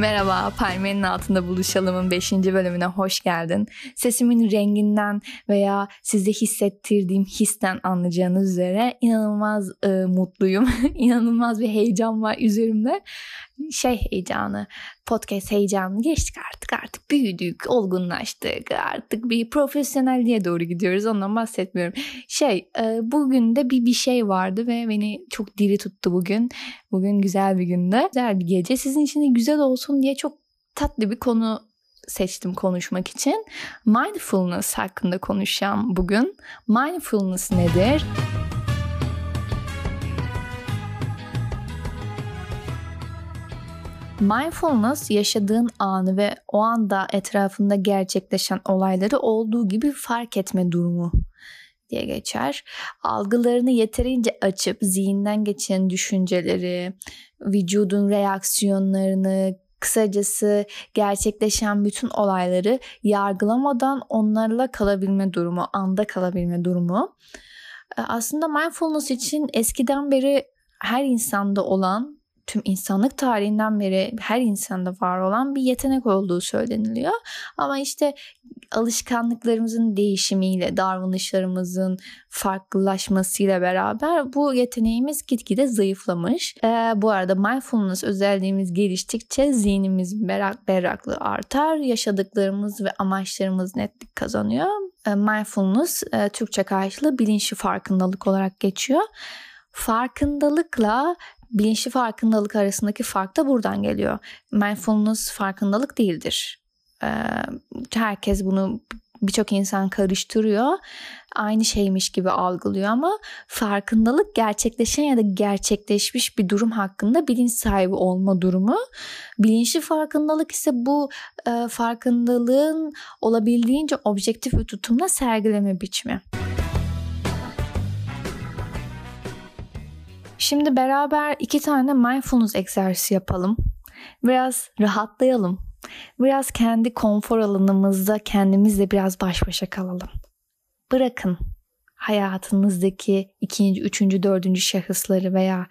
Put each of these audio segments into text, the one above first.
Merhaba, Palmiyenin Altında Buluşalım'ın 5. bölümüne hoş geldin. Sesimin renginden veya size hissettirdiğim histen anlayacağınız üzere inanılmaz e, mutluyum. inanılmaz bir heyecan var üzerimde. Şey heyecanı, podcast heyecanı geçtik artık artık büyüdük, olgunlaştık artık bir profesyonelliğe doğru gidiyoruz ondan bahsetmiyorum. Şey e, bugün de bir bir şey vardı ve beni çok diri tuttu bugün. Bugün güzel bir günde, güzel bir gece. Sizin için de güzel olsun diye çok tatlı bir konu seçtim konuşmak için. Mindfulness hakkında konuşacağım bugün. Mindfulness nedir? Mindfulness yaşadığın anı ve o anda etrafında gerçekleşen olayları olduğu gibi fark etme durumu diye geçer. Algılarını yeterince açıp zihinden geçen düşünceleri, vücudun reaksiyonlarını, kısacası gerçekleşen bütün olayları yargılamadan onlarla kalabilme durumu, anda kalabilme durumu. Aslında mindfulness için eskiden beri her insanda olan tüm insanlık tarihinden beri her insanda var olan bir yetenek olduğu söyleniliyor. Ama işte alışkanlıklarımızın değişimiyle, davranışlarımızın farklılaşmasıyla beraber bu yeteneğimiz gitgide zayıflamış. Ee, bu arada mindfulness özelliğimiz geliştikçe zihnimiz berrak, berraklığı artar, yaşadıklarımız ve amaçlarımız netlik kazanıyor. Ee, mindfulness e, Türkçe karşılığı bilinçli farkındalık olarak geçiyor. Farkındalıkla bilinçli farkındalık arasındaki fark da buradan geliyor. Mindfulness farkındalık değildir. Ee, herkes bunu birçok insan karıştırıyor. Aynı şeymiş gibi algılıyor ama farkındalık gerçekleşen ya da gerçekleşmiş bir durum hakkında bilinç sahibi olma durumu. Bilinçli farkındalık ise bu e, farkındalığın olabildiğince objektif bir tutumla sergileme biçimi. Şimdi beraber iki tane mindfulness egzersizi yapalım. Biraz rahatlayalım. Biraz kendi konfor alanımızda kendimizle biraz baş başa kalalım. Bırakın hayatınızdaki ikinci, üçüncü, dördüncü şahısları veya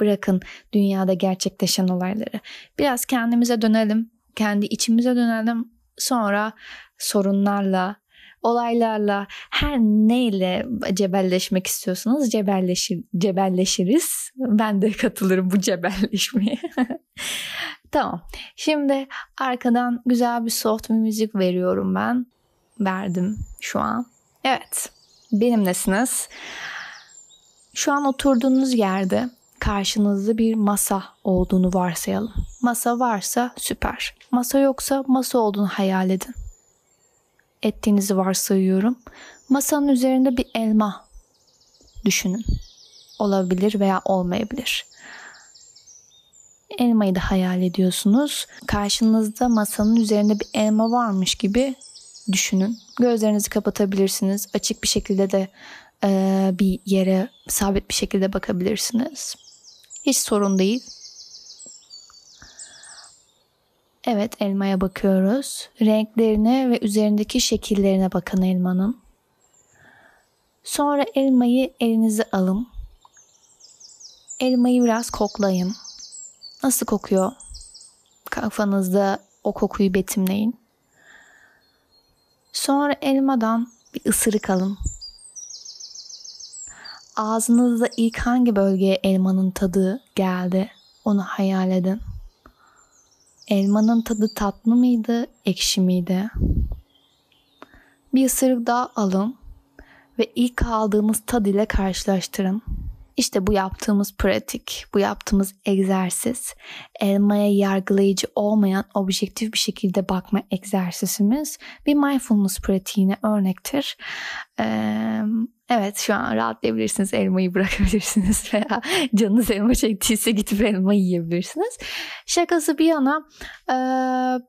bırakın dünyada gerçekleşen olayları. Biraz kendimize dönelim, kendi içimize dönelim. Sonra sorunlarla, olaylarla her neyle cebelleşmek istiyorsanız cebelleşir, cebelleşiriz. Ben de katılırım bu cebelleşmeye. tamam. Şimdi arkadan güzel bir soft bir müzik veriyorum ben. Verdim şu an. Evet. Benimlesiniz. Şu an oturduğunuz yerde karşınızda bir masa olduğunu varsayalım. Masa varsa süper. Masa yoksa masa olduğunu hayal edin ettiğinizi varsayıyorum. Masanın üzerinde bir elma düşünün. Olabilir veya olmayabilir. Elmayı da hayal ediyorsunuz. Karşınızda masanın üzerinde bir elma varmış gibi düşünün. Gözlerinizi kapatabilirsiniz. Açık bir şekilde de e, bir yere sabit bir şekilde bakabilirsiniz. Hiç sorun değil. Evet elmaya bakıyoruz. Renklerine ve üzerindeki şekillerine bakın elmanın. Sonra elmayı elinize alın. Elmayı biraz koklayın. Nasıl kokuyor? Kafanızda o kokuyu betimleyin. Sonra elmadan bir ısırık alın. Ağzınızda ilk hangi bölgeye elmanın tadı geldi onu hayal edin. Elmanın tadı tatlı mıydı, ekşi miydi? Bir ısırık daha alın ve ilk aldığımız tad ile karşılaştırın. İşte bu yaptığımız pratik, bu yaptığımız egzersiz, elmaya yargılayıcı olmayan objektif bir şekilde bakma egzersizimiz bir mindfulness pratiğine örnektir. Evet şu an rahatlayabilirsiniz, elmayı bırakabilirsiniz veya canınız elma çektiyse gidip elma yiyebilirsiniz. Şakası bir yana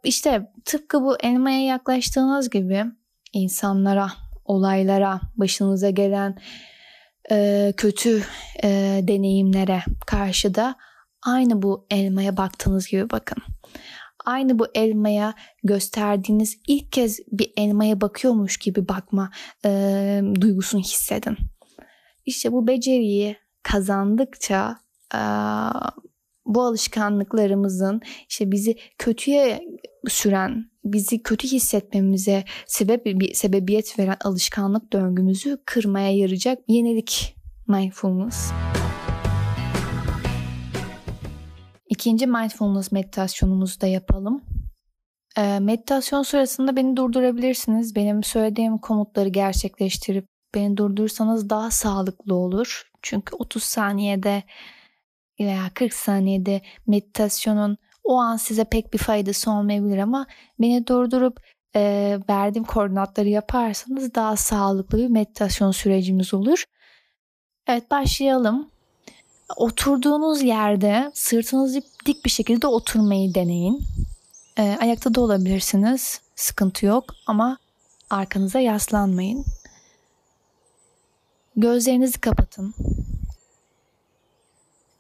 işte tıpkı bu elmaya yaklaştığınız gibi insanlara, olaylara, başınıza gelen e, kötü e, deneyimlere karşı da aynı bu elmaya baktığınız gibi bakın. Aynı bu elmaya gösterdiğiniz ilk kez bir elmaya bakıyormuş gibi bakma e, duygusunu hissedin. İşte bu beceriyi kazandıkça e, bu alışkanlıklarımızın işte bizi kötüye süren, bizi kötü hissetmemize sebep sebebiyet veren alışkanlık döngümüzü kırmaya yarayacak yenilik mindfulness. İkinci mindfulness meditasyonumuzu da yapalım. E, meditasyon sırasında beni durdurabilirsiniz. Benim söylediğim komutları gerçekleştirip beni durdurursanız daha sağlıklı olur. Çünkü 30 saniyede veya 40 saniyede meditasyonun o an size pek bir faydası olmayabilir ama beni durdurup e, verdiğim koordinatları yaparsanız daha sağlıklı bir meditasyon sürecimiz olur. Evet başlayalım. Oturduğunuz yerde sırtınızı dik bir şekilde oturmayı deneyin. E, ayakta da olabilirsiniz. Sıkıntı yok ama arkanıza yaslanmayın. Gözlerinizi kapatın.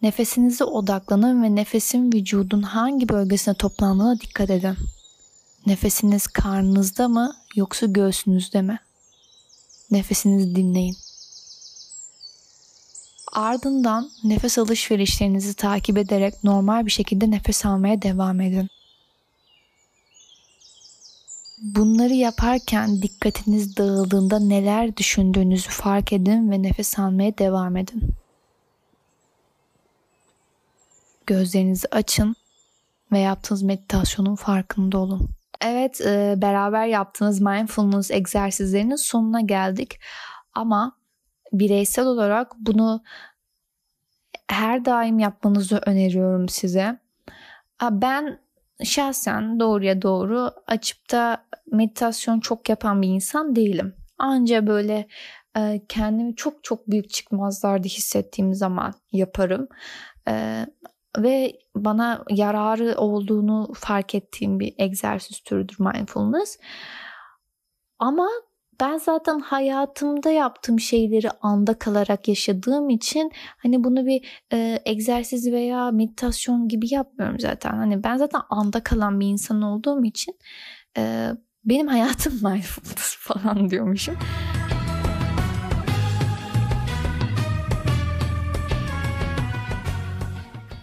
Nefesinize odaklanın ve nefesin vücudun hangi bölgesine toplandığına dikkat edin. Nefesiniz karnınızda mı yoksa göğsünüzde mi? Nefesinizi dinleyin. Ardından nefes alışverişlerinizi takip ederek normal bir şekilde nefes almaya devam edin. Bunları yaparken dikkatiniz dağıldığında neler düşündüğünüzü fark edin ve nefes almaya devam edin. Gözlerinizi açın ve yaptığınız meditasyonun farkında olun. Evet, e, beraber yaptığınız mindfulness egzersizlerinin sonuna geldik. Ama bireysel olarak bunu her daim yapmanızı öneriyorum size. Ben şahsen doğruya doğru açıp da meditasyon çok yapan bir insan değilim. Anca böyle e, kendimi çok çok büyük çıkmazlarda hissettiğim zaman yaparım. Ve bana yararı olduğunu fark ettiğim bir egzersiz türüdür mindfulness. Ama ben zaten hayatımda yaptığım şeyleri anda kalarak yaşadığım için hani bunu bir e, egzersiz veya meditasyon gibi yapmıyorum zaten. Hani ben zaten anda kalan bir insan olduğum için e, benim hayatım mindfulness falan diyormuşum.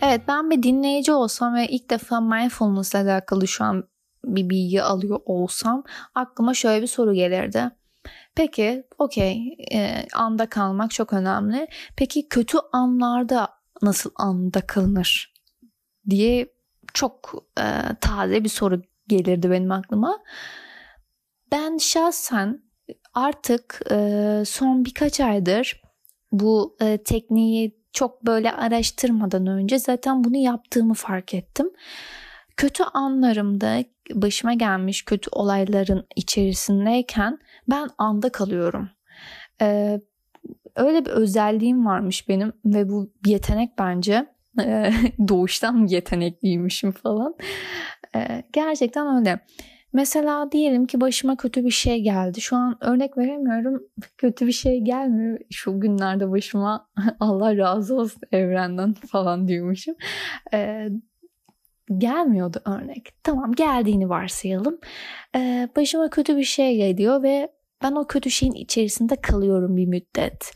Evet ben bir dinleyici olsam ve ilk defa mindfulness ile alakalı şu an bir bilgi alıyor olsam aklıma şöyle bir soru gelirdi. Peki okey e, anda kalmak çok önemli. Peki kötü anlarda nasıl anda kalınır diye çok e, taze bir soru gelirdi benim aklıma. Ben şahsen artık e, son birkaç aydır bu e, tekniği çok böyle araştırmadan önce zaten bunu yaptığımı fark ettim. Kötü anlarımda başıma gelmiş kötü olayların içerisindeyken ben anda kalıyorum. Ee, öyle bir özelliğim varmış benim ve bu bir yetenek bence. Ee, doğuştan yetenekliymişim falan. Ee, gerçekten öyle. Mesela diyelim ki başıma kötü bir şey geldi. Şu an örnek veremiyorum. Kötü bir şey gelmiyor. Şu günlerde başıma Allah razı olsun evrenden falan diyormuşum. Ee, gelmiyordu örnek. Tamam geldiğini varsayalım. Ee, başıma kötü bir şey geliyor ve ben o kötü şeyin içerisinde kalıyorum bir müddet.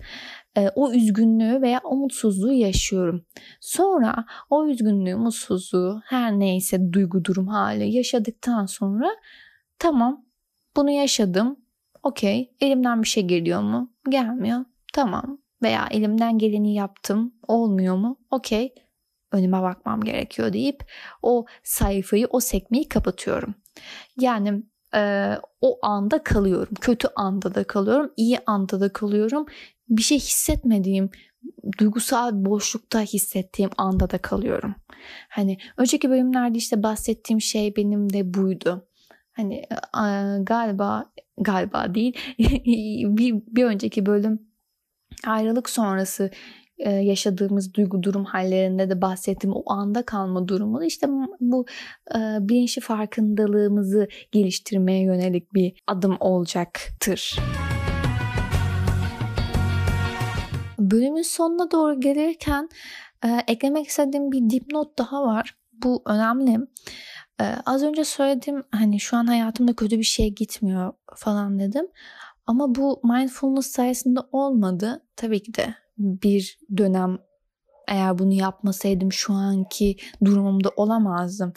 Ee, o üzgünlüğü veya o mutsuzluğu yaşıyorum. Sonra o üzgünlüğü, mutsuzluğu her neyse duygu durum hali yaşadıktan sonra tamam bunu yaşadım. Okey elimden bir şey geliyor mu? Gelmiyor. Tamam. Veya elimden geleni yaptım. Olmuyor mu? Okey önüme bakmam gerekiyor deyip o sayfayı, o sekmeyi kapatıyorum. Yani e, o anda kalıyorum. Kötü anda da kalıyorum, iyi anda da kalıyorum. Bir şey hissetmediğim, duygusal boşlukta hissettiğim anda da kalıyorum. Hani önceki bölümlerde işte bahsettiğim şey benim de buydu. Hani galiba galiba değil bir, bir önceki bölüm ayrılık sonrası e, yaşadığımız duygu durum hallerinde de bahsettiğim o anda kalma durumu işte bu e, bilinçli farkındalığımızı geliştirmeye yönelik bir adım olacaktır. Bölümün sonuna doğru gelirken e, eklemek istediğim bir dipnot daha var. Bu önemli. Ee, az önce söyledim hani şu an hayatımda kötü bir şey gitmiyor falan dedim. Ama bu mindfulness sayesinde olmadı. Tabii ki de bir dönem Eğer bunu yapmasaydım şu anki durumumda olamazdım.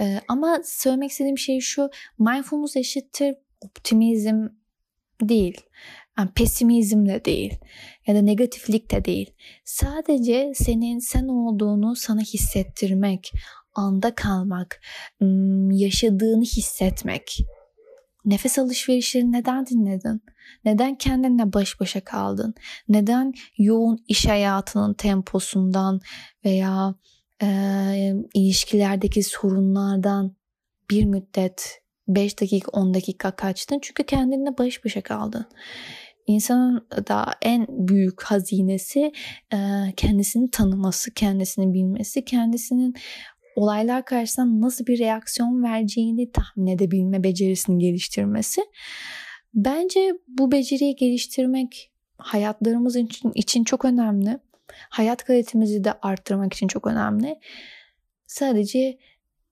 Ee, ama söylemek istediğim şey şu. Mindfulness eşittir optimizm değil. Yani pesimizm de değil ya da negatiflik de değil. Sadece senin sen olduğunu sana hissettirmek, anda kalmak, yaşadığını hissetmek. Nefes alışverişleri neden dinledin? Neden kendinle baş başa kaldın? Neden yoğun iş hayatının temposundan veya e, ilişkilerdeki sorunlardan bir müddet 5 dakika 10 dakika kaçtın? Çünkü kendinle baş başa kaldın. İnsanın da en büyük hazinesi kendisini tanıması, kendisini bilmesi, kendisinin olaylar karşısında nasıl bir reaksiyon vereceğini tahmin edebilme becerisini geliştirmesi. Bence bu beceriyi geliştirmek hayatlarımız için, için çok önemli. Hayat kalitemizi de arttırmak için çok önemli. Sadece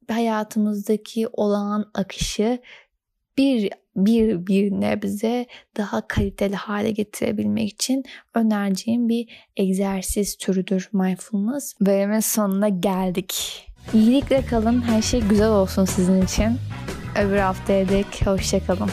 hayatımızdaki olağan akışı bir bir bir nebze daha kaliteli hale getirebilmek için önereceğim bir egzersiz türüdür mindfulness. Bölümün sonuna geldik. İyilikle kalın, her şey güzel olsun sizin için. Öbür haftaya dek hoşçakalın.